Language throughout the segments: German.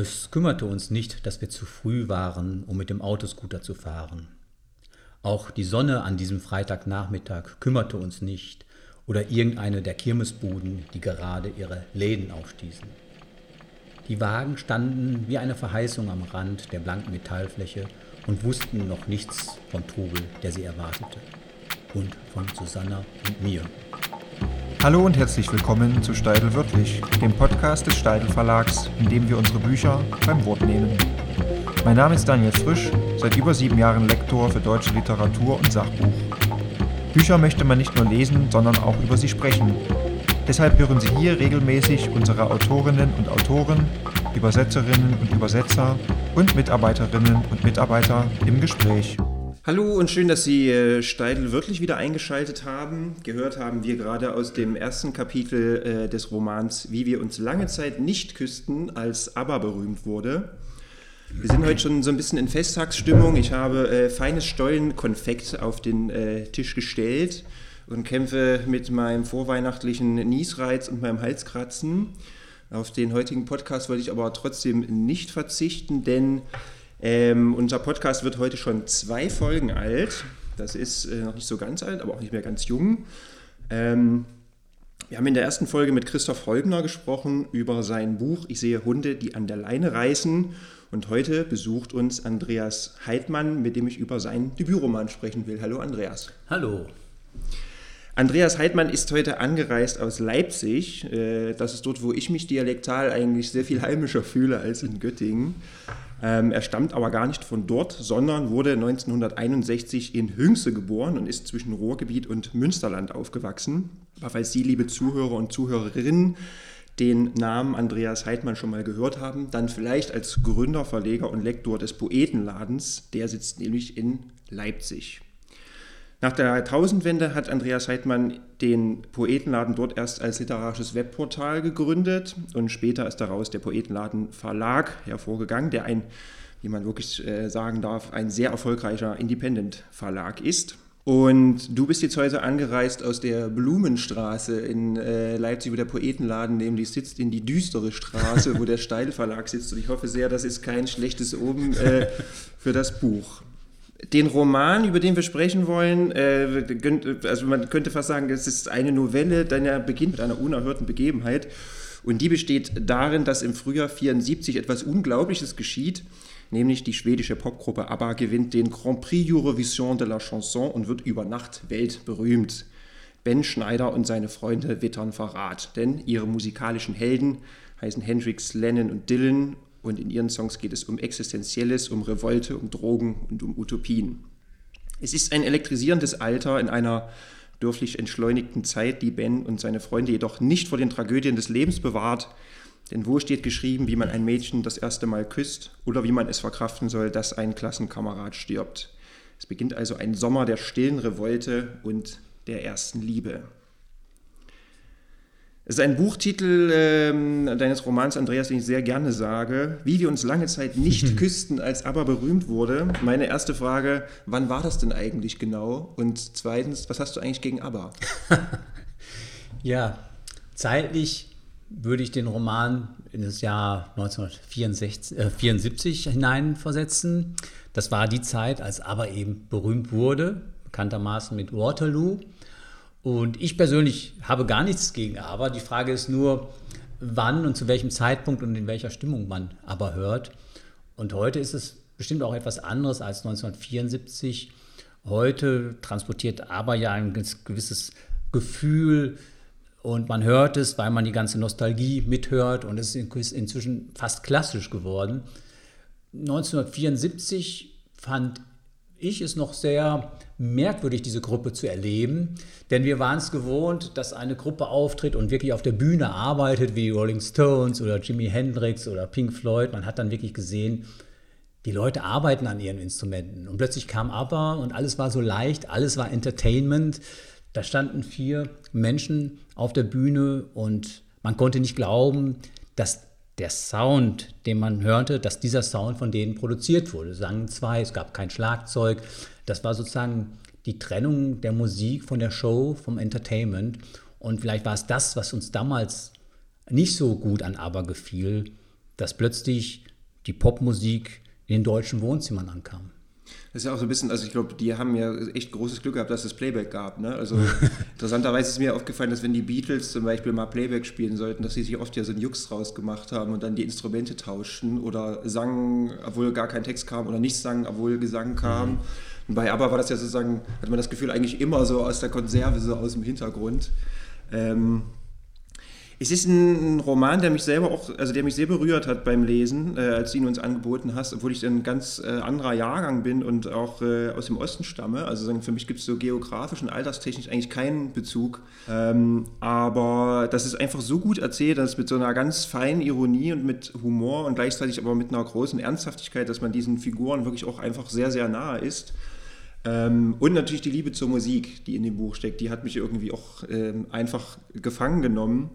Es kümmerte uns nicht, dass wir zu früh waren, um mit dem Autoscooter zu fahren. Auch die Sonne an diesem Freitagnachmittag kümmerte uns nicht oder irgendeine der Kirmesbuden, die gerade ihre Läden aufstießen. Die Wagen standen wie eine Verheißung am Rand der blanken Metallfläche und wussten noch nichts vom Trubel, der sie erwartete. Und von Susanna und mir. Hallo und herzlich willkommen zu Steidel Wörtlich, dem Podcast des Steidel Verlags, in dem wir unsere Bücher beim Wort nehmen. Mein Name ist Daniel Frisch, seit über sieben Jahren Lektor für deutsche Literatur und Sachbuch. Bücher möchte man nicht nur lesen, sondern auch über sie sprechen. Deshalb hören Sie hier regelmäßig unsere Autorinnen und Autoren, Übersetzerinnen und Übersetzer und Mitarbeiterinnen und Mitarbeiter im Gespräch. Hallo und schön, dass Sie äh, Steidl wirklich wieder eingeschaltet haben. Gehört haben wir gerade aus dem ersten Kapitel äh, des Romans Wie wir uns lange Zeit nicht küssten, als ABBA berühmt wurde. Wir sind heute schon so ein bisschen in Festtagsstimmung. Ich habe äh, feines Stollenkonfekt auf den äh, Tisch gestellt und kämpfe mit meinem vorweihnachtlichen Niesreiz und meinem Halskratzen. Auf den heutigen Podcast wollte ich aber trotzdem nicht verzichten, denn ähm, unser Podcast wird heute schon zwei Folgen alt. Das ist äh, noch nicht so ganz alt, aber auch nicht mehr ganz jung. Ähm, wir haben in der ersten Folge mit Christoph Holgner gesprochen über sein Buch Ich sehe Hunde, die an der Leine reißen. Und heute besucht uns Andreas Heidmann, mit dem ich über seinen Debütroman sprechen will. Hallo Andreas. Hallo. Andreas Heidmann ist heute angereist aus Leipzig. Äh, das ist dort, wo ich mich dialektal eigentlich sehr viel heimischer fühle als in Göttingen. Ähm, er stammt aber gar nicht von dort, sondern wurde 1961 in Hünxe geboren und ist zwischen Ruhrgebiet und Münsterland aufgewachsen. Aber falls Sie, liebe Zuhörer und Zuhörerinnen, den Namen Andreas Heidmann schon mal gehört haben, dann vielleicht als Gründer, Verleger und Lektor des Poetenladens. Der sitzt nämlich in Leipzig. Nach der Jahrtausendwende hat Andreas Heidmann den Poetenladen dort erst als literarisches Webportal gegründet und später ist daraus der Poetenladen Verlag hervorgegangen, der ein, wie man wirklich äh, sagen darf, ein sehr erfolgreicher Independent-Verlag ist. Und du bist jetzt heute angereist aus der Blumenstraße in äh, Leipzig, wo der Poetenladen nämlich sitzt, in die düstere Straße, wo der Steilverlag sitzt. Und ich hoffe sehr, das ist kein schlechtes Oben äh, für das Buch den Roman, über den wir sprechen wollen, äh, also man könnte fast sagen, es ist eine Novelle, denn er beginnt mit einer unerhörten Begebenheit. Und die besteht darin, dass im Frühjahr 74 etwas Unglaubliches geschieht, nämlich die schwedische Popgruppe ABBA gewinnt den Grand Prix Eurovision de la Chanson und wird über Nacht weltberühmt. Ben Schneider und seine Freunde wittern Verrat, denn ihre musikalischen Helden heißen Hendrix, Lennon und Dylan und in ihren Songs geht es um Existenzielles, um Revolte, um Drogen und um Utopien. Es ist ein elektrisierendes Alter in einer dürflich entschleunigten Zeit, die Ben und seine Freunde jedoch nicht vor den Tragödien des Lebens bewahrt. Denn wo steht geschrieben, wie man ein Mädchen das erste Mal küsst oder wie man es verkraften soll, dass ein Klassenkamerad stirbt? Es beginnt also ein Sommer der stillen Revolte und der ersten Liebe. Es ist ein Buchtitel ähm, deines Romans, Andreas, den ich sehr gerne sage. Wie wir uns lange Zeit nicht küssten, als aber berühmt wurde. Meine erste Frage, wann war das denn eigentlich genau? Und zweitens, was hast du eigentlich gegen ABBA? ja, zeitlich würde ich den Roman in das Jahr 1974 äh, hineinversetzen. Das war die Zeit, als ABBA eben berühmt wurde, bekanntermaßen mit Waterloo. Und ich persönlich habe gar nichts gegen aber. Die Frage ist nur, wann und zu welchem Zeitpunkt und in welcher Stimmung man aber hört. Und heute ist es bestimmt auch etwas anderes als 1974. Heute transportiert aber ja ein gewisses Gefühl und man hört es, weil man die ganze Nostalgie mithört und es ist inzwischen fast klassisch geworden. 1974 fand ich es noch sehr merkwürdig, diese Gruppe zu erleben, denn wir waren es gewohnt, dass eine Gruppe auftritt und wirklich auf der Bühne arbeitet, wie Rolling Stones oder Jimi Hendrix oder Pink Floyd. Man hat dann wirklich gesehen, die Leute arbeiten an ihren Instrumenten. Und plötzlich kam ABBA und alles war so leicht, alles war Entertainment. Da standen vier Menschen auf der Bühne und man konnte nicht glauben, dass der Sound, den man hörte, dass dieser Sound von denen produziert wurde. Sangen zwei, es gab kein Schlagzeug. Das war sozusagen die Trennung der Musik von der Show, vom Entertainment. Und vielleicht war es das, was uns damals nicht so gut an ABBA gefiel, dass plötzlich die Popmusik in den deutschen Wohnzimmern ankam. Das ist ja auch so ein bisschen, also ich glaube, die haben ja echt großes Glück gehabt, dass es Playback gab. Ne? Also interessanterweise ist mir aufgefallen, dass wenn die Beatles zum Beispiel mal Playback spielen sollten, dass sie sich oft ja so einen Jux draus gemacht haben und dann die Instrumente tauschten oder sangen, obwohl gar kein Text kam oder nicht sangen, obwohl Gesang kam. Mhm. Und bei ABBA war das ja sozusagen, hatte man das Gefühl eigentlich immer so aus der Konserve, so aus dem Hintergrund. Ähm, es ist ein Roman, der mich selber auch, also der mich sehr berührt hat beim Lesen, äh, als du ihn uns angeboten hast, obwohl ich ein ganz äh, anderer Jahrgang bin und auch äh, aus dem Osten stamme. Also sagen, für mich gibt es so geografisch und alterstechnisch eigentlich keinen Bezug. Ähm, aber das ist einfach so gut erzählt, dass mit so einer ganz feinen Ironie und mit Humor und gleichzeitig aber mit einer großen Ernsthaftigkeit, dass man diesen Figuren wirklich auch einfach sehr, sehr nahe ist. Ähm, und natürlich die Liebe zur Musik, die in dem Buch steckt, die hat mich irgendwie auch ähm, einfach gefangen genommen.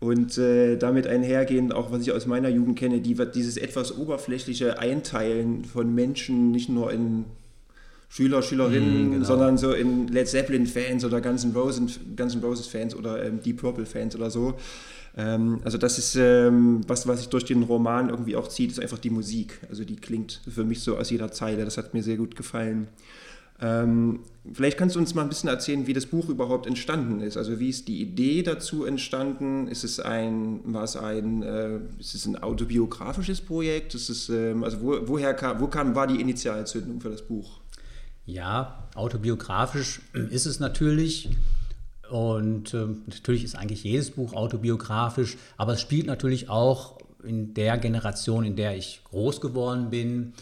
Und äh, damit einhergehend, auch was ich aus meiner Jugend kenne, die dieses etwas oberflächliche Einteilen von Menschen nicht nur in Schüler, Schülerinnen, mm, genau. sondern so in Led Zeppelin-Fans oder Guns N' Roses, Guns N' Roses-Fans oder ähm, Deep Purple-Fans oder so. Ähm, also das ist ähm, was, was sich durch den Roman irgendwie auch zieht, ist einfach die Musik. Also die klingt für mich so aus jeder Zeile. Das hat mir sehr gut gefallen. Ähm, vielleicht kannst du uns mal ein bisschen erzählen, wie das Buch überhaupt entstanden ist. Also wie ist die Idee dazu entstanden? Ist es ein, war es ein, äh, ist es ein autobiografisches Projekt? Ist es, ähm, also wo, woher kam, wo kam, war die Initialzündung für das Buch? Ja, autobiografisch ist es natürlich. Und äh, natürlich ist eigentlich jedes Buch autobiografisch, aber es spielt natürlich auch in der Generation, in der ich groß geworden bin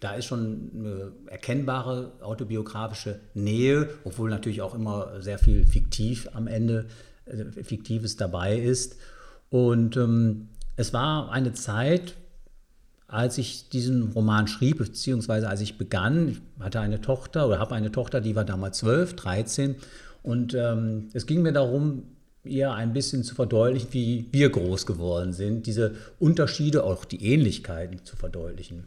da ist schon eine erkennbare autobiografische Nähe, obwohl natürlich auch immer sehr viel fiktiv am Ende, äh, Fiktives dabei ist. Und ähm, es war eine Zeit, als ich diesen Roman schrieb, beziehungsweise als ich begann, ich hatte eine Tochter oder habe eine Tochter, die war damals 12, 13. Und ähm, es ging mir darum, ihr ein bisschen zu verdeutlichen, wie wir groß geworden sind, diese Unterschiede, auch die Ähnlichkeiten zu verdeutlichen.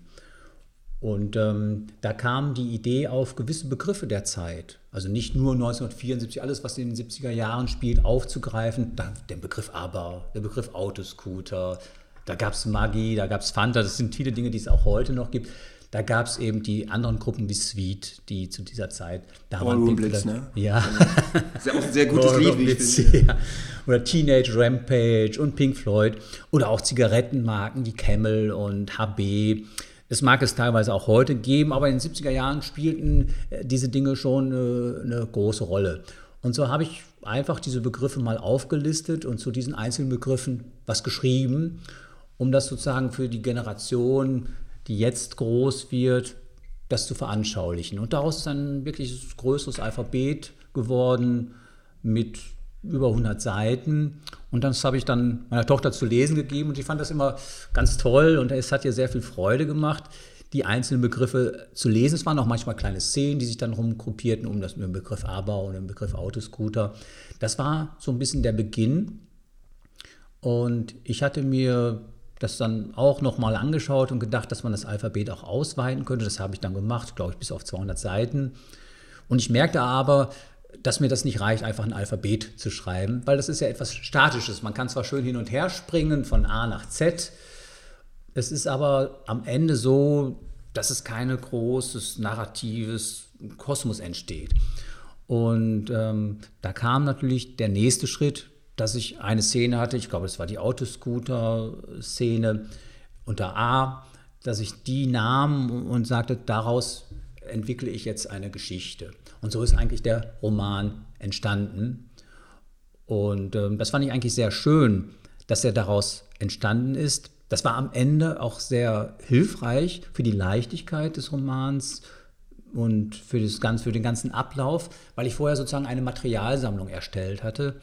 Und ähm, da kam die Idee auf, gewisse Begriffe der Zeit, also nicht nur 1974, alles, was in den 70er Jahren spielt, aufzugreifen. Da, den Begriff Aber, der Begriff Autoscooter, da gab es Maggi, da gab es Fanta, das sind viele Dinge, die es auch heute noch gibt. Da gab es eben die anderen Gruppen wie Sweet, die zu dieser Zeit da waren. Blitz, ne? Ja. Das ist ja auch ein sehr gutes Lied, wie ich finde. Ja. Oder Teenage Rampage und Pink Floyd. Oder auch Zigarettenmarken wie Camel und HB. Es mag es teilweise auch heute geben, aber in den 70er Jahren spielten äh, diese Dinge schon eine, eine große Rolle. Und so habe ich einfach diese Begriffe mal aufgelistet und zu diesen einzelnen Begriffen was geschrieben, um das sozusagen für die Generation, die jetzt groß wird, das zu veranschaulichen. Und daraus ist ein wirklich größeres Alphabet geworden mit über 100 Seiten. Und das habe ich dann meiner Tochter zu lesen gegeben und sie fand das immer ganz toll und es hat ihr sehr viel Freude gemacht, die einzelnen Begriffe zu lesen. Es waren auch manchmal kleine Szenen, die sich dann rumgruppierten um das, den Begriff Aber und den Begriff Autoscooter. Das war so ein bisschen der Beginn. Und ich hatte mir das dann auch nochmal angeschaut und gedacht, dass man das Alphabet auch ausweiten könnte. Das habe ich dann gemacht, glaube ich, bis auf 200 Seiten. Und ich merkte aber, dass mir das nicht reicht, einfach ein Alphabet zu schreiben, weil das ist ja etwas Statisches. Man kann zwar schön hin und her springen von A nach Z, es ist aber am Ende so, dass es kein großes narratives Kosmos entsteht. Und ähm, da kam natürlich der nächste Schritt, dass ich eine Szene hatte, ich glaube, es war die Autoscooter-Szene unter A, dass ich die nahm und sagte, daraus entwickle ich jetzt eine Geschichte. Und so ist eigentlich der Roman entstanden. Und ähm, das fand ich eigentlich sehr schön, dass er daraus entstanden ist. Das war am Ende auch sehr hilfreich für die Leichtigkeit des Romans und für, das Ganze, für den ganzen Ablauf, weil ich vorher sozusagen eine Materialsammlung erstellt hatte.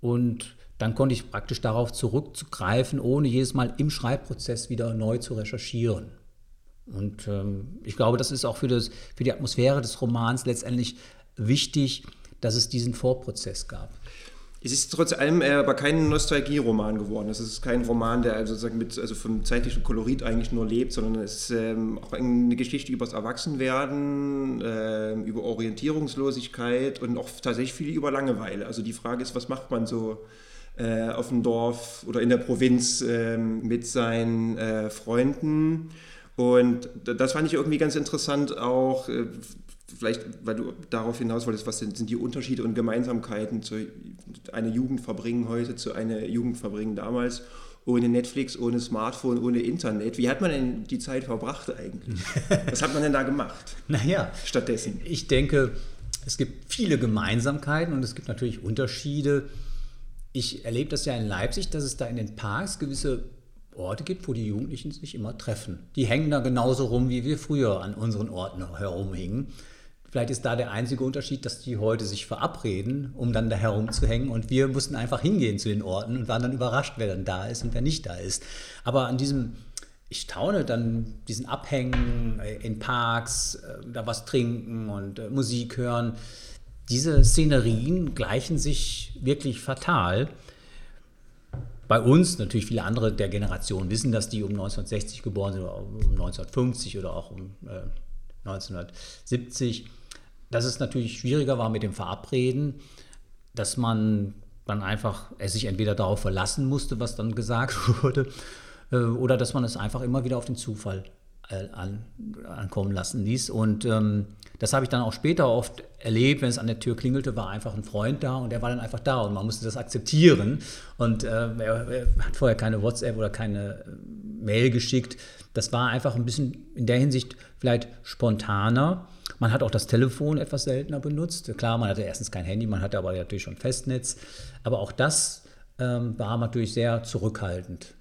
Und dann konnte ich praktisch darauf zurückzugreifen, ohne jedes Mal im Schreibprozess wieder neu zu recherchieren. Und ähm, ich glaube, das ist auch für, das, für die Atmosphäre des Romans letztendlich wichtig, dass es diesen Vorprozess gab. Es ist trotz allem aber kein Nostalgieroman geworden. Es ist kein Roman, der also sozusagen mit, also vom zeitlichen Kolorit eigentlich nur lebt, sondern es ist ähm, auch eine Geschichte über das Erwachsenwerden, äh, über Orientierungslosigkeit und auch tatsächlich viel über Langeweile. Also die Frage ist, was macht man so äh, auf dem Dorf oder in der Provinz äh, mit seinen äh, Freunden. Und das fand ich irgendwie ganz interessant auch, äh, vielleicht weil du darauf hinaus wolltest, was sind, sind die Unterschiede und Gemeinsamkeiten zu einer Jugend verbringen heute zu einer Jugend verbringen damals ohne Netflix, ohne Smartphone, ohne Internet. Wie hat man denn die Zeit verbracht eigentlich? Was hat man denn da gemacht? naja, stattdessen. Ich denke, es gibt viele Gemeinsamkeiten und es gibt natürlich Unterschiede. Ich erlebe das ja in Leipzig, dass es da in den Parks gewisse Orte gibt, wo die Jugendlichen sich immer treffen. Die hängen da genauso rum, wie wir früher an unseren Orten herumhingen. Vielleicht ist da der einzige Unterschied, dass die heute sich verabreden, um dann da herumzuhängen. Und wir mussten einfach hingehen zu den Orten und waren dann überrascht, wer dann da ist und wer nicht da ist. Aber an diesem, ich staune dann, diesen Abhängen äh, in Parks, äh, da was trinken und äh, Musik hören. Diese Szenerien gleichen sich wirklich fatal. Bei uns, natürlich viele andere der Generation wissen, dass die um 1960 geboren sind oder um 1950 oder auch um 1970 dass es natürlich schwieriger war mit dem Verabreden, dass man dann einfach es sich entweder darauf verlassen musste, was dann gesagt wurde, äh, oder dass man es einfach immer wieder auf den Zufall äh, an, ankommen lassen ließ. Und ähm, das habe ich dann auch später oft erlebt, wenn es an der Tür klingelte, war einfach ein Freund da und der war dann einfach da und man musste das akzeptieren. Und äh, er, er, hat vorher keine WhatsApp oder keine äh, Mail geschickt. Das war einfach ein bisschen in der Hinsicht vielleicht spontaner. Man hat auch das Telefon etwas seltener benutzt. Klar, man hatte erstens kein Handy, man hatte aber natürlich schon Festnetz. Aber auch das ähm, war natürlich sehr zurückhaltend.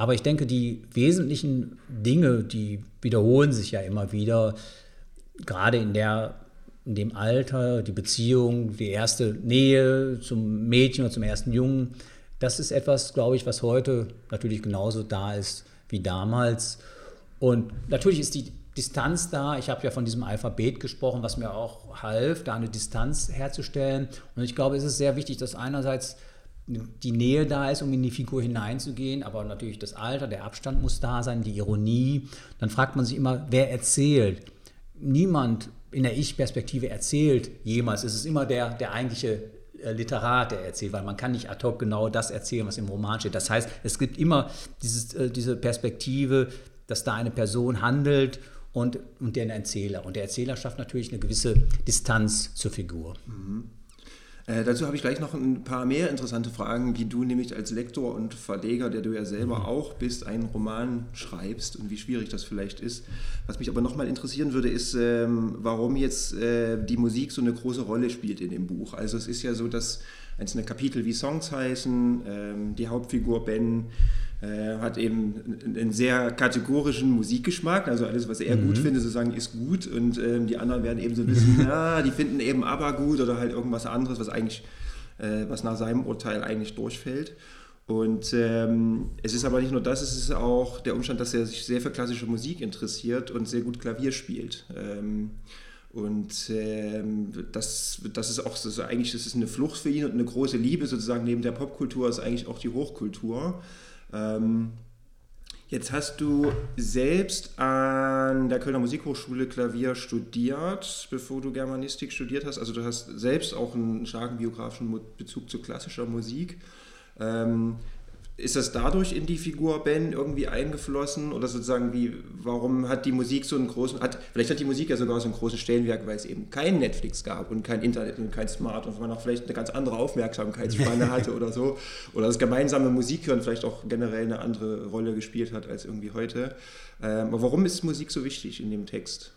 Aber ich denke, die wesentlichen Dinge, die wiederholen sich ja immer wieder, gerade in, der, in dem Alter, die Beziehung, die erste Nähe zum Mädchen oder zum ersten Jungen. Das ist etwas, glaube ich, was heute natürlich genauso da ist wie damals. Und natürlich ist die Distanz da. Ich habe ja von diesem Alphabet gesprochen, was mir auch half, da eine Distanz herzustellen. Und ich glaube, es ist sehr wichtig, dass einerseits die Nähe da ist, um in die Figur hineinzugehen, aber natürlich das Alter, der Abstand muss da sein, die Ironie. Dann fragt man sich immer, wer erzählt? Niemand in der Ich-Perspektive erzählt jemals. Es ist immer der, der eigentliche äh, Literat, der erzählt, weil man kann nicht ad hoc genau das erzählen, was im Roman steht. Das heißt, es gibt immer dieses, äh, diese Perspektive, dass da eine Person handelt und, und den Erzähler. Und der Erzähler schafft natürlich eine gewisse Distanz zur Figur. Mhm. Äh, dazu habe ich gleich noch ein paar mehr interessante Fragen, wie du nämlich als Lektor und Verleger, der du ja selber mhm. auch bist, einen Roman schreibst und wie schwierig das vielleicht ist. Was mich aber nochmal interessieren würde, ist, ähm, warum jetzt äh, die Musik so eine große Rolle spielt in dem Buch. Also es ist ja so, dass einzelne Kapitel wie Songs heißen, ähm, die Hauptfigur Ben äh, hat eben einen sehr kategorischen Musikgeschmack, also alles, was er mhm. gut findet, sozusagen ist gut und ähm, die anderen werden eben so ein bisschen, ja, die finden eben aber gut oder halt irgendwas anderes, was eigentlich, äh, was nach seinem Urteil eigentlich durchfällt. Und ähm, es ist aber nicht nur das, es ist auch der Umstand, dass er sich sehr für klassische Musik interessiert und sehr gut Klavier spielt. Ähm, und ähm, das, das ist auch ist eigentlich das ist eine Flucht für ihn und eine große Liebe sozusagen neben der Popkultur ist eigentlich auch die Hochkultur. Ähm, jetzt hast du selbst an der Kölner Musikhochschule Klavier studiert, bevor du Germanistik studiert hast. Also du hast selbst auch einen starken biografischen Bezug zu klassischer Musik. Ähm, ist das dadurch in die Figur Ben irgendwie eingeflossen oder sozusagen wie, warum hat die Musik so einen großen, hat, vielleicht hat die Musik ja sogar so einen großen Stellenwert, weil es eben kein Netflix gab und kein Internet und kein Smart und man auch vielleicht eine ganz andere Aufmerksamkeitsspanne hatte oder so oder das gemeinsame Musikhören vielleicht auch generell eine andere Rolle gespielt hat als irgendwie heute. Ähm, aber warum ist Musik so wichtig in dem Text?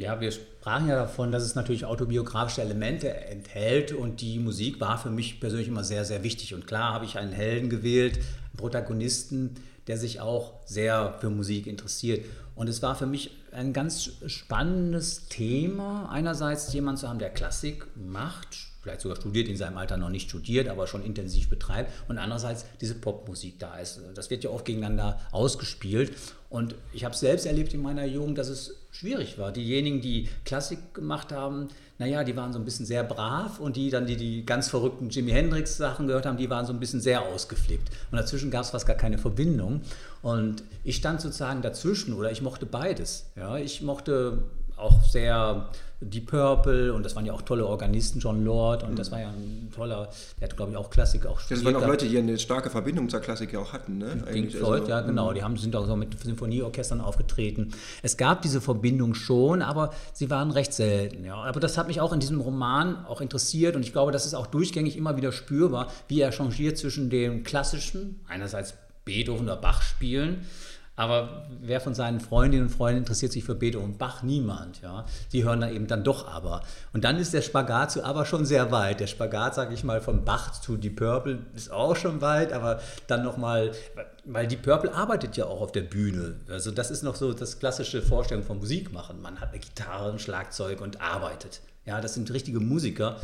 Ja, wir sprachen ja davon, dass es natürlich autobiografische Elemente enthält und die Musik war für mich persönlich immer sehr, sehr wichtig. Und klar habe ich einen Helden gewählt, einen Protagonisten, der sich auch sehr für Musik interessiert. Und es war für mich ein ganz spannendes Thema, einerseits jemand zu haben, der Klassik macht, vielleicht sogar studiert, in seinem Alter noch nicht studiert, aber schon intensiv betreibt und andererseits diese Popmusik da ist. Das wird ja oft gegeneinander ausgespielt und ich habe selbst erlebt in meiner Jugend, dass es schwierig war. Diejenigen, die Klassik gemacht haben, naja, die waren so ein bisschen sehr brav und die dann, die die ganz verrückten Jimi Hendrix Sachen gehört haben, die waren so ein bisschen sehr ausgeflippt. Und dazwischen gab es fast gar keine Verbindung. Und ich stand sozusagen dazwischen oder ich mochte beides. Ja, ich mochte auch sehr Deep Purple und das waren ja auch tolle Organisten, John Lord und mhm. das war ja ein toller, der hat glaube ich auch Klassik auch studiert. Das waren auch Leute, die eine starke Verbindung zur Klassik ja auch hatten, ne? Pink Floyd, also, ja genau, mhm. die haben, sind auch so mit Sinfonieorchestern aufgetreten. Es gab diese Verbindung schon, aber sie waren recht selten, ja. Aber das hat mich auch in diesem Roman auch interessiert und ich glaube, das ist auch durchgängig immer wieder spürbar, wie er changiert zwischen dem klassischen, einerseits Beethoven oder Bach spielen, aber wer von seinen Freundinnen und Freunden interessiert sich für Beethoven und Bach? Niemand. Ja? Die hören dann eben dann doch aber. Und dann ist der Spagat zu aber schon sehr weit. Der Spagat, sage ich mal, von Bach zu Deep Purple ist auch schon weit, aber dann nochmal, weil Deep Purple arbeitet ja auch auf der Bühne. Also das ist noch so das klassische Vorstellung von Musik machen. Man hat eine Gitarre, ein Schlagzeug und arbeitet. Ja, das sind richtige Musiker.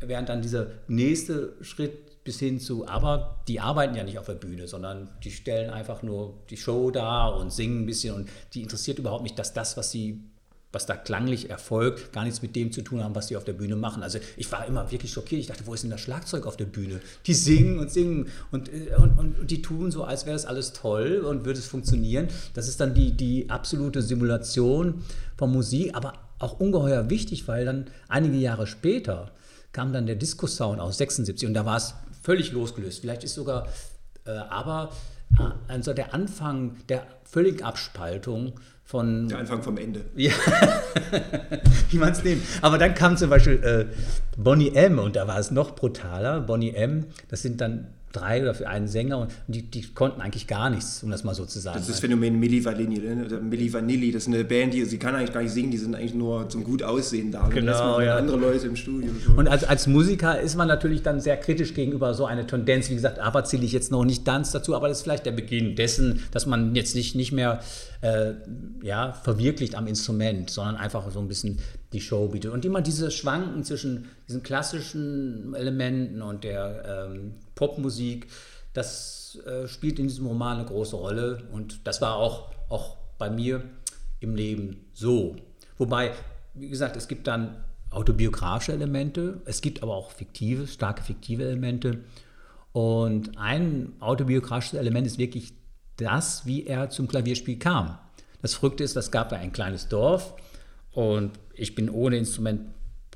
Während dann dieser nächste Schritt bis hin zu, aber die arbeiten ja nicht auf der Bühne, sondern die stellen einfach nur die Show da und singen ein bisschen und die interessiert überhaupt nicht, dass das, was sie was da klanglich erfolgt, gar nichts mit dem zu tun haben, was sie auf der Bühne machen. Also ich war immer wirklich schockiert. Ich dachte, wo ist denn das Schlagzeug auf der Bühne? Die singen und singen und, äh, und, und, und die tun so, als wäre das alles toll und würde es funktionieren. Das ist dann die, die absolute Simulation von Musik, aber auch ungeheuer wichtig, weil dann einige Jahre später kam dann der Disco-Sound aus 76 und da war es völlig losgelöst. Vielleicht ist sogar äh, aber äh, also der Anfang der völligen Abspaltung von. Der Anfang vom Ende. Ja, wie man es nennt. Aber dann kam zum Beispiel äh, Bonnie M. und da war es noch brutaler. Bonnie M. Das sind dann drei oder für einen Sänger und die, die, konnten eigentlich gar nichts, um das mal so zu sagen. Das ist das Phänomen Milli Vanilli, ne? Milli Vanilli, das ist eine Band, die sie kann eigentlich gar nicht singen, die sind eigentlich nur zum gut aussehen da. Genau, ja. andere Leute im Studio. Und als, als Musiker ist man natürlich dann sehr kritisch gegenüber so einer Tendenz. Wie gesagt, aber zähle ich jetzt noch nicht ganz dazu, aber das ist vielleicht der Beginn dessen, dass man jetzt nicht, nicht mehr äh, ja, verwirklicht am Instrument, sondern einfach so ein bisschen die Show bietet. Und immer diese Schwanken zwischen diesen klassischen Elementen und der ähm, Popmusik, das äh, spielt in diesem Roman eine große Rolle. Und das war auch, auch bei mir im Leben so. Wobei, wie gesagt, es gibt dann autobiografische Elemente, es gibt aber auch fiktive, starke fiktive Elemente. Und ein autobiografisches Element ist wirklich das, wie er zum Klavierspiel kam. Das Verrückte ist, es gab da ein kleines Dorf und ich bin ohne Instrument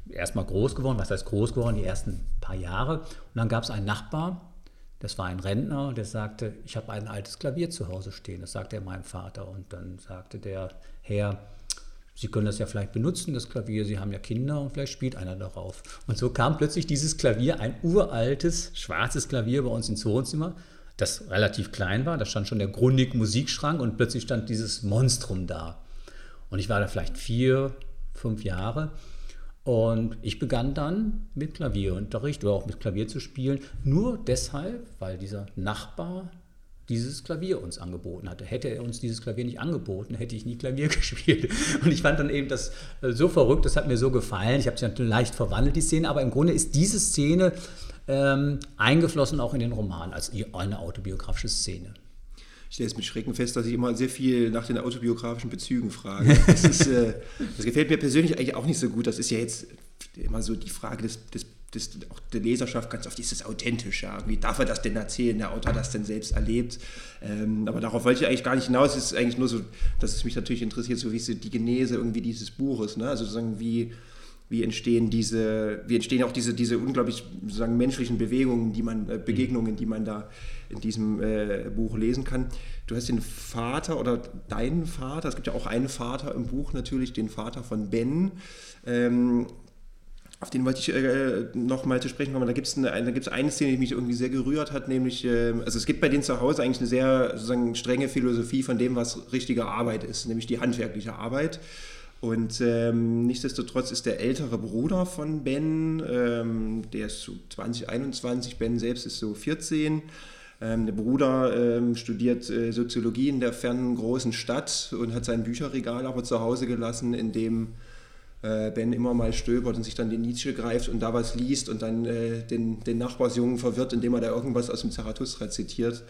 erstmal groß geworden. Was heißt groß geworden? Die ersten paar Jahre. Und dann gab es einen Nachbar, das war ein Rentner, der sagte, ich habe ein altes Klavier zu Hause stehen. Das sagte er meinem Vater. Und dann sagte der Herr, Sie können das ja vielleicht benutzen, das Klavier, Sie haben ja Kinder und vielleicht spielt einer darauf. Und so kam plötzlich dieses Klavier, ein uraltes, schwarzes Klavier bei uns ins Wohnzimmer, das relativ klein war. Da stand schon der Grundig Musikschrank und plötzlich stand dieses Monstrum da. Und ich war da vielleicht vier, fünf Jahre. Und ich begann dann mit Klavierunterricht oder auch mit Klavier zu spielen, nur deshalb, weil dieser Nachbar dieses Klavier uns angeboten hatte. Hätte er uns dieses Klavier nicht angeboten, hätte ich nie Klavier gespielt. Und ich fand dann eben das äh, so verrückt, das hat mir so gefallen. Ich habe es natürlich leicht verwandelt, die Szene, aber im Grunde ist diese Szene ähm, eingeflossen auch in den Roman als eine autobiografische Szene stelle es mit Schrecken fest, dass ich immer sehr viel nach den autobiografischen Bezügen frage. Das, ist, äh, das gefällt mir persönlich eigentlich auch nicht so gut. Das ist ja jetzt immer so die Frage des, des, des auch der Leserschaft ganz oft, ist es authentisch? Ja? Wie darf er das denn erzählen, der Autor das denn selbst erlebt? Ähm, aber darauf wollte ich eigentlich gar nicht hinaus. Es ist eigentlich nur so, dass es mich natürlich interessiert, so wie ist die Genese irgendwie dieses Buches. Ne? Also sozusagen wie wie entstehen diese, wie entstehen auch diese, diese unglaublich sozusagen menschlichen Bewegungen, die man, äh, Begegnungen, die man da in diesem äh, Buch lesen kann. Du hast den Vater oder deinen Vater, es gibt ja auch einen Vater im Buch natürlich, den Vater von Ben. Ähm, auf den wollte ich äh, noch mal zu sprechen kommen. Da gibt es eine, da gibt's eine Szene, die mich irgendwie sehr gerührt hat, nämlich, äh, also es gibt bei denen zu Hause eigentlich eine sehr sozusagen strenge Philosophie von dem, was richtige Arbeit ist, nämlich die handwerkliche Arbeit. Und ähm, nichtsdestotrotz ist der ältere Bruder von Ben, ähm, der ist so 2021, Ben selbst ist so 14. Ähm, der Bruder ähm, studiert äh, Soziologie in der fernen großen Stadt und hat sein Bücherregal aber zu Hause gelassen, in dem äh, Ben immer mal stöbert und sich dann die Nietzsche greift und da was liest und dann äh, den, den Nachbarsjungen verwirrt, indem er da irgendwas aus dem Zarathustra zitiert.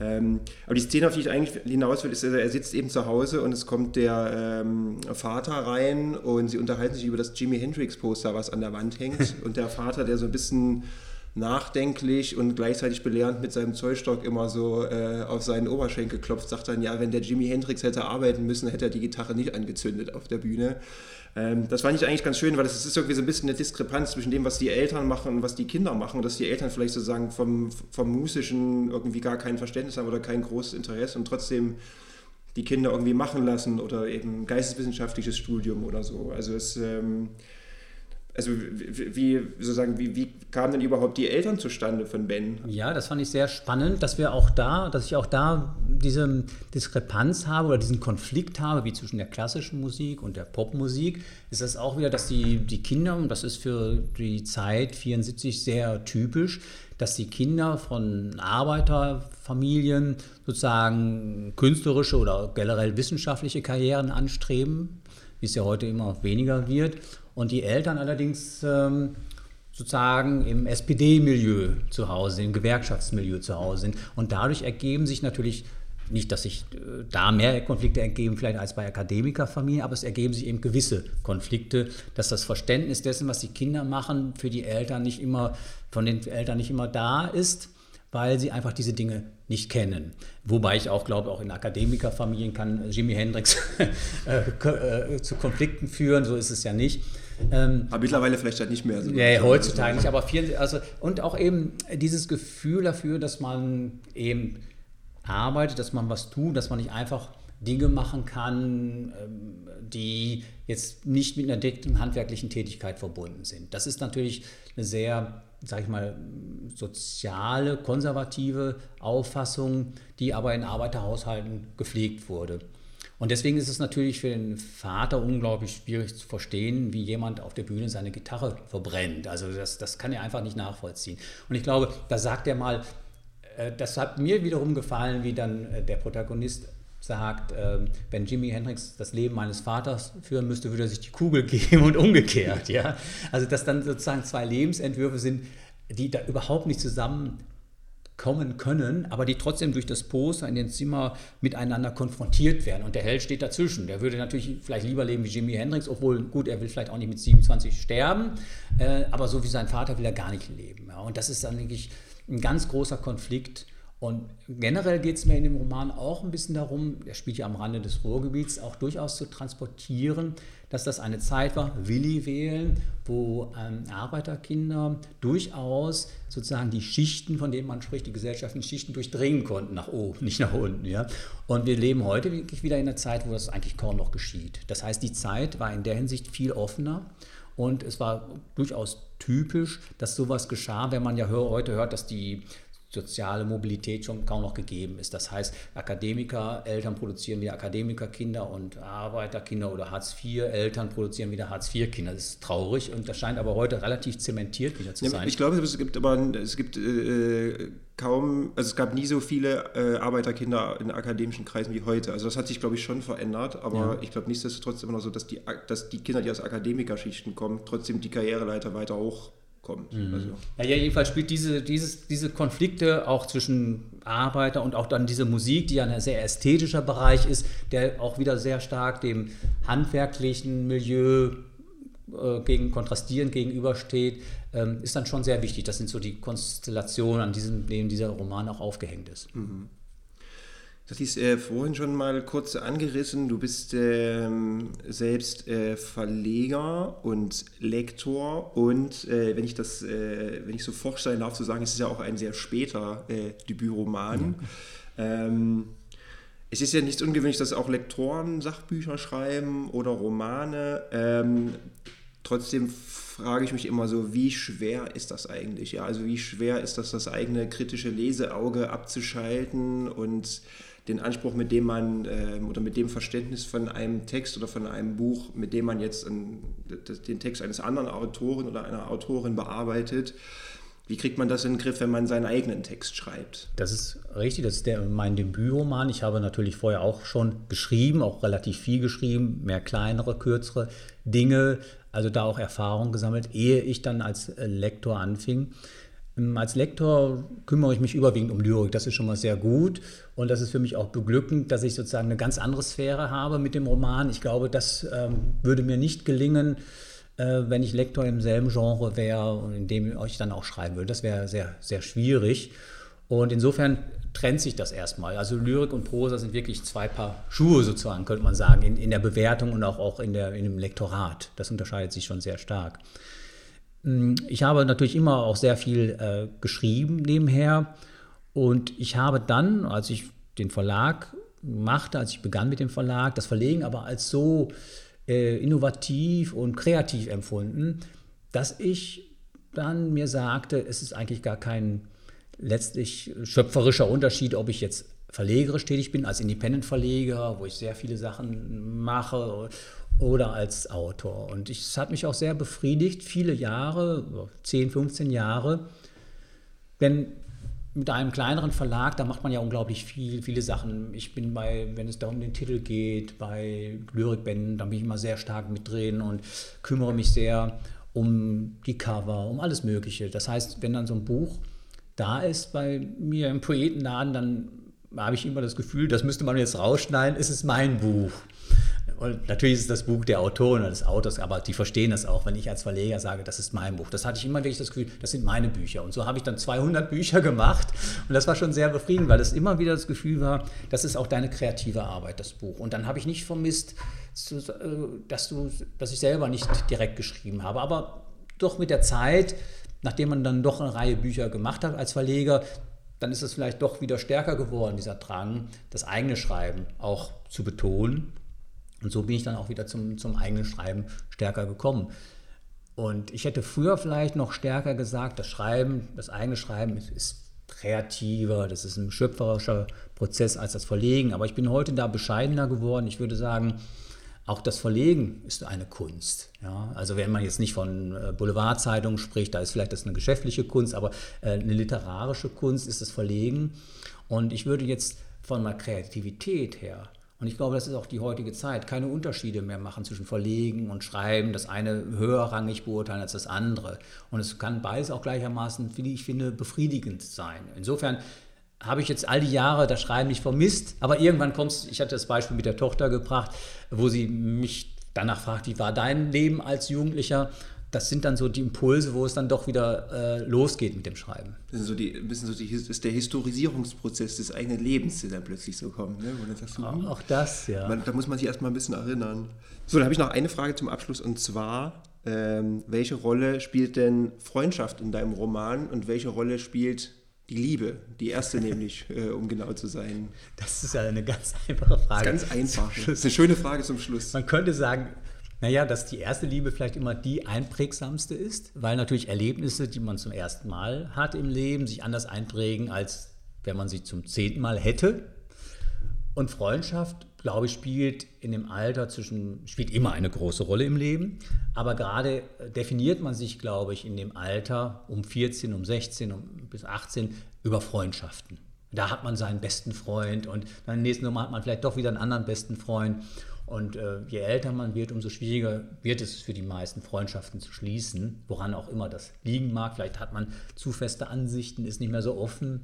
Ähm, aber die Szene, auf die ich eigentlich hinaus will, ist, er sitzt eben zu Hause und es kommt der ähm, Vater rein und sie unterhalten sich über das Jimi Hendrix Poster, was an der Wand hängt. und der Vater, der so ein bisschen nachdenklich und gleichzeitig belehrend mit seinem Zollstock immer so äh, auf seinen Oberschenkel klopft, sagt dann, ja, wenn der Jimi Hendrix hätte arbeiten müssen, hätte er die Gitarre nicht angezündet auf der Bühne. Ähm, das fand ich eigentlich ganz schön, weil es ist irgendwie so ein bisschen eine Diskrepanz zwischen dem, was die Eltern machen und was die Kinder machen. Dass die Eltern vielleicht sozusagen vom, vom Musischen irgendwie gar kein Verständnis haben oder kein großes Interesse und trotzdem die Kinder irgendwie machen lassen oder eben geisteswissenschaftliches Studium oder so. Also es... Ähm, also wie, sozusagen, wie, wie kamen denn überhaupt die Eltern zustande von Ben? Ja, das fand ich sehr spannend, dass wir auch da, dass ich auch da diese Diskrepanz habe oder diesen Konflikt habe, wie zwischen der klassischen Musik und der Popmusik, ist das auch wieder, dass die, die Kinder, und das ist für die Zeit 74 sehr typisch, dass die Kinder von Arbeiterfamilien sozusagen künstlerische oder generell wissenschaftliche Karrieren anstreben, wie es ja heute immer weniger wird und die Eltern allerdings ähm, sozusagen im SPD-Milieu zu Hause im Gewerkschaftsmilieu zu Hause sind. Und dadurch ergeben sich natürlich nicht, dass sich äh, da mehr Konflikte ergeben, vielleicht als bei Akademikerfamilien, aber es ergeben sich eben gewisse Konflikte, dass das Verständnis dessen, was die Kinder machen, für die Eltern nicht immer, von den Eltern nicht immer da ist weil sie einfach diese Dinge nicht kennen. Wobei ich auch glaube, auch in Akademikerfamilien kann Jimi Hendrix äh, äh, zu Konflikten führen, so ist es ja nicht. Ähm, aber mittlerweile vielleicht halt nicht mehr. So ja, heutzutage nicht, aber viel, also, und auch eben dieses Gefühl dafür, dass man eben arbeitet, dass man was tut, dass man nicht einfach Dinge machen kann, ähm, die jetzt nicht mit einer dicken handwerklichen Tätigkeit verbunden sind. Das ist natürlich eine sehr, sage ich mal, soziale, konservative Auffassung, die aber in Arbeiterhaushalten gepflegt wurde. Und deswegen ist es natürlich für den Vater unglaublich schwierig zu verstehen, wie jemand auf der Bühne seine Gitarre verbrennt. Also das, das kann er einfach nicht nachvollziehen. Und ich glaube, da sagt er mal, äh, das hat mir wiederum gefallen, wie dann äh, der Protagonist sagt, äh, wenn Jimi Hendrix das Leben meines Vaters führen müsste, würde er sich die Kugel geben und umgekehrt. Ja? Also dass dann sozusagen zwei Lebensentwürfe sind, die da überhaupt nicht zusammen kommen können, aber die trotzdem durch das Poster in den Zimmer miteinander konfrontiert werden. Und der Held steht dazwischen. Der würde natürlich vielleicht lieber leben wie Jimi Hendrix, obwohl, gut, er will vielleicht auch nicht mit 27 sterben, äh, aber so wie sein Vater will er gar nicht leben. Ja. Und das ist dann wirklich ein ganz großer Konflikt. Und generell geht es mir in dem Roman auch ein bisschen darum, er spielt ja am Rande des Ruhrgebiets, auch durchaus zu transportieren, dass das eine Zeit war, Willi wählen, wo ähm, Arbeiterkinder durchaus sozusagen die Schichten, von denen man spricht, die gesellschaftlichen Schichten durchdringen konnten, nach oben, nicht nach unten. Ja? Und wir leben heute wirklich wieder in einer Zeit, wo das eigentlich kaum noch geschieht. Das heißt, die Zeit war in der Hinsicht viel offener. Und es war durchaus typisch, dass sowas geschah, wenn man ja heute hört, dass die soziale Mobilität schon kaum noch gegeben ist. Das heißt, Akademiker, Eltern produzieren wieder Akademikerkinder und Arbeiterkinder oder Hartz-IV-Eltern produzieren wieder Hartz-IV-Kinder. Das ist traurig und das scheint aber heute relativ zementiert wieder zu sein. Ich glaube, es gibt aber es gibt äh, kaum, also es gab nie so viele äh, Arbeiterkinder in akademischen Kreisen wie heute. Also das hat sich, glaube ich, schon verändert, aber ja. ich glaube nichtsdestotrotz immer noch so, dass die, dass die Kinder, die aus Akademikerschichten kommen, trotzdem die Karriereleiter weiter hoch kommt. Mhm. Also. Ja, ja, jedenfalls spielt diese, dieses, diese Konflikte auch zwischen Arbeiter und auch dann diese Musik, die ja ein sehr ästhetischer Bereich ist, der auch wieder sehr stark dem handwerklichen Milieu äh, gegen, kontrastierend gegenübersteht, ähm, ist dann schon sehr wichtig. Das sind so die Konstellationen, an diesem, denen dieser Roman auch aufgehängt ist. Mhm. Das ist äh, vorhin schon mal kurz angerissen. Du bist ähm, selbst äh, Verleger und Lektor und äh, wenn ich das, äh, wenn ich so forsch sein darf zu sagen, es ist ja auch ein sehr später äh, Debütroman. Mhm. Ähm, es ist ja nichts ungewöhnlich, dass auch Lektoren Sachbücher schreiben oder Romane. Ähm, trotzdem frage ich mich immer so, wie schwer ist das eigentlich? Ja, also wie schwer ist das, das eigene kritische Leseauge abzuschalten und den Anspruch, mit dem man äh, oder mit dem Verständnis von einem Text oder von einem Buch, mit dem man jetzt ein, den Text eines anderen Autoren oder einer Autorin bearbeitet, wie kriegt man das in den Griff, wenn man seinen eigenen Text schreibt? Das ist richtig, das ist der, mein Debütroman. Ich habe natürlich vorher auch schon geschrieben, auch relativ viel geschrieben, mehr kleinere, kürzere Dinge, also da auch Erfahrung gesammelt, ehe ich dann als Lektor anfing. Ähm, als Lektor kümmere ich mich überwiegend um Lyrik, das ist schon mal sehr gut und das ist für mich auch beglückend, dass ich sozusagen eine ganz andere Sphäre habe mit dem Roman. Ich glaube, das ähm, würde mir nicht gelingen, äh, wenn ich Lektor im selben Genre wäre und in dem ich dann auch schreiben würde. Das wäre sehr, sehr schwierig. Und insofern trennt sich das erstmal. Also Lyrik und Prosa sind wirklich zwei Paar Schuhe sozusagen, könnte man sagen, in, in der Bewertung und auch, auch in, der, in dem Lektorat. Das unterscheidet sich schon sehr stark. Hm, ich habe natürlich immer auch sehr viel äh, geschrieben nebenher. Und ich habe dann, als ich den Verlag machte, als ich begann mit dem Verlag, das Verlegen aber als so äh, innovativ und kreativ empfunden, dass ich dann mir sagte, es ist eigentlich gar kein letztlich schöpferischer Unterschied, ob ich jetzt verlegerisch tätig bin, als Independent-Verleger, wo ich sehr viele Sachen mache, oder als Autor. Und es hat mich auch sehr befriedigt, viele Jahre, 10, 15 Jahre, denn mit einem kleineren Verlag, da macht man ja unglaublich viel, viele Sachen. Ich bin bei, wenn es da um den Titel geht, bei Lyrikbänden, da bin ich immer sehr stark mit drin und kümmere mich sehr um die Cover, um alles Mögliche. Das heißt, wenn dann so ein Buch da ist bei mir im Poetenladen, dann habe ich immer das Gefühl, das müsste man jetzt rausschneiden, es ist mein Buch. Und natürlich ist das Buch der Autoren oder des Autors, aber die verstehen das auch, wenn ich als Verleger sage, das ist mein Buch. Das hatte ich immer wirklich das Gefühl, das sind meine Bücher. Und so habe ich dann 200 Bücher gemacht. Und das war schon sehr befriedigend, weil es immer wieder das Gefühl war, das ist auch deine kreative Arbeit, das Buch. Und dann habe ich nicht vermisst, äh, dass, du, dass ich selber nicht direkt geschrieben habe. Aber doch mit der Zeit, nachdem man dann doch eine Reihe Bücher gemacht hat als Verleger, dann ist es vielleicht doch wieder stärker geworden, dieser Drang, das eigene Schreiben auch zu betonen und so bin ich dann auch wieder zum, zum eigenen Schreiben stärker gekommen. Und ich hätte früher vielleicht noch stärker gesagt, das Schreiben, das eigene Schreiben ist, ist kreativer, das ist ein schöpferischer Prozess als das Verlegen. Aber ich bin heute da bescheidener geworden. Ich würde sagen, auch das Verlegen ist eine Kunst. Ja? Also wenn man jetzt nicht von äh, Boulevardzeitungen spricht, da ist vielleicht das eine geschäftliche Kunst, aber äh, eine literarische Kunst ist das Verlegen. Und ich würde jetzt von der Kreativität her und ich glaube, das ist auch die heutige Zeit. Keine Unterschiede mehr machen zwischen Verlegen und Schreiben, das eine höherrangig beurteilen als das andere. Und es kann beides auch gleichermaßen, wie ich finde, befriedigend sein. Insofern habe ich jetzt all die Jahre das Schreiben nicht vermisst, aber irgendwann kommt es, ich hatte das Beispiel mit der Tochter gebracht, wo sie mich danach fragt, wie war dein Leben als Jugendlicher? Das sind dann so die Impulse, wo es dann doch wieder äh, losgeht mit dem Schreiben. Das ist, so die, ein bisschen so die, ist der Historisierungsprozess des eigenen Lebens, der dann plötzlich so kommt. Ne? Sagst, auch, hm, auch, das, ja. Man, da muss man sich erstmal ein bisschen erinnern. So, dann habe ich noch eine Frage zum Abschluss und zwar, ähm, welche Rolle spielt denn Freundschaft in deinem Roman und welche Rolle spielt die Liebe, die erste nämlich, äh, um genau zu sein. Das ist ja eine ganz einfache Frage. Ganz einfach. Das ist eine schöne Frage zum Schluss. Man könnte sagen, naja, dass die erste Liebe vielleicht immer die einprägsamste ist, weil natürlich Erlebnisse, die man zum ersten Mal hat im Leben, sich anders einprägen, als wenn man sie zum zehnten Mal hätte. Und Freundschaft, glaube ich, spielt in dem Alter zwischen, spielt immer eine große Rolle im Leben. Aber gerade definiert man sich, glaube ich, in dem Alter um 14, um 16, um bis 18 über Freundschaften. Da hat man seinen besten Freund und dann nächsten Mal hat man vielleicht doch wieder einen anderen besten Freund. Und äh, je älter man wird, umso schwieriger wird es für die meisten Freundschaften zu schließen, woran auch immer das liegen mag. Vielleicht hat man zu feste Ansichten, ist nicht mehr so offen.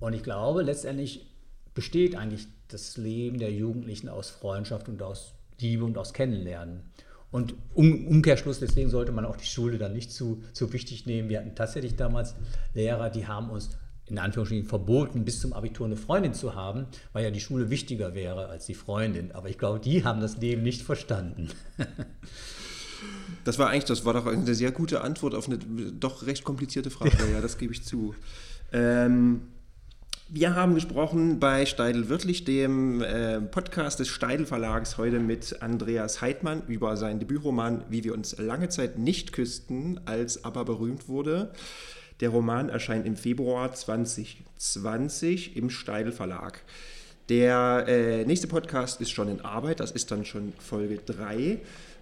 Und ich glaube, letztendlich besteht eigentlich das Leben der Jugendlichen aus Freundschaft und aus Liebe und aus Kennenlernen. Und um, Umkehrschluss, deswegen sollte man auch die Schule dann nicht zu, zu wichtig nehmen. Wir hatten tatsächlich damals Lehrer, die haben uns in Anführungsstrichen verboten, bis zum Abitur eine Freundin zu haben, weil ja die Schule wichtiger wäre als die Freundin. Aber ich glaube, die haben das Leben nicht verstanden. das war eigentlich, das war doch eine sehr gute Antwort auf eine doch recht komplizierte Frage. Ja, das gebe ich zu. Ähm, wir haben gesprochen bei Steidel Wirtlich, dem äh, Podcast des Steidel Verlags, heute mit Andreas Heidmann über seinen Debütroman Wie wir uns lange Zeit nicht küssten, als aber berühmt wurde. Der Roman erscheint im Februar 2020 im Steidel Verlag. Der äh, nächste Podcast ist schon in Arbeit, das ist dann schon Folge 3,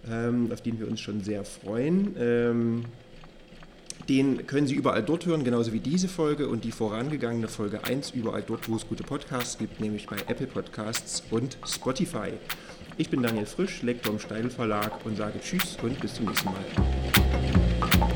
ähm, auf den wir uns schon sehr freuen. Ähm, den können Sie überall dort hören, genauso wie diese Folge und die vorangegangene Folge 1 überall dort, wo es gute Podcasts gibt, nämlich bei Apple Podcasts und Spotify. Ich bin Daniel Frisch, Lektor im Steidel Verlag und sage Tschüss und bis zum nächsten Mal.